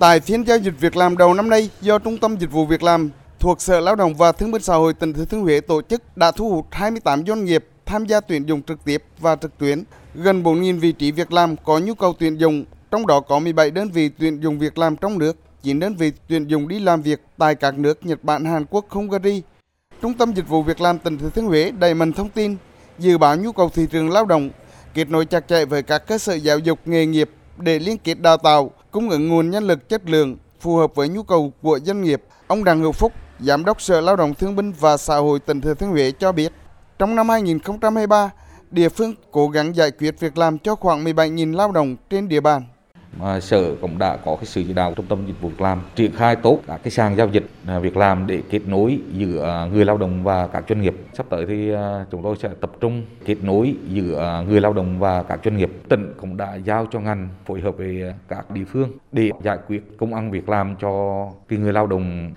Tại phiên giao dịch việc làm đầu năm nay do Trung tâm Dịch vụ Việc làm thuộc Sở Lao động và Thương binh Xã hội tỉnh Thừa Thiên Huế tổ chức đã thu hút 28 doanh nghiệp tham gia tuyển dụng trực tiếp và trực tuyến. Gần 4.000 vị trí việc làm có nhu cầu tuyển dụng, trong đó có 17 đơn vị tuyển dụng việc làm trong nước, 9 đơn vị tuyển dụng đi làm việc tại các nước Nhật Bản, Hàn Quốc, Hungary. Trung tâm Dịch vụ Việc làm tỉnh Thừa Thiên Huế đẩy mạnh thông tin, dự báo nhu cầu thị trường lao động, kết nối chặt chẽ với các cơ sở giáo dục nghề nghiệp để liên kết đào tạo, cung ứng nguồn nhân lực chất lượng phù hợp với nhu cầu của doanh nghiệp. Ông Đặng Hữu Phúc, Giám đốc Sở Lao động Thương binh và Xã hội tỉnh Thừa Thiên Huế cho biết, trong năm 2023, địa phương cố gắng giải quyết việc làm cho khoảng 17.000 lao động trên địa bàn mà sở cũng đã có cái sự chỉ đạo trung tâm dịch vụ việc làm, triển khai tốt các cái sàn giao dịch à, việc làm để kết nối giữa à, người lao động và các doanh nghiệp. Sắp tới thì à, chúng tôi sẽ tập trung kết nối giữa người lao động và các doanh nghiệp. Tỉnh cũng đã giao cho ngành phối hợp với các địa phương để giải quyết công ăn việc làm cho cái người lao động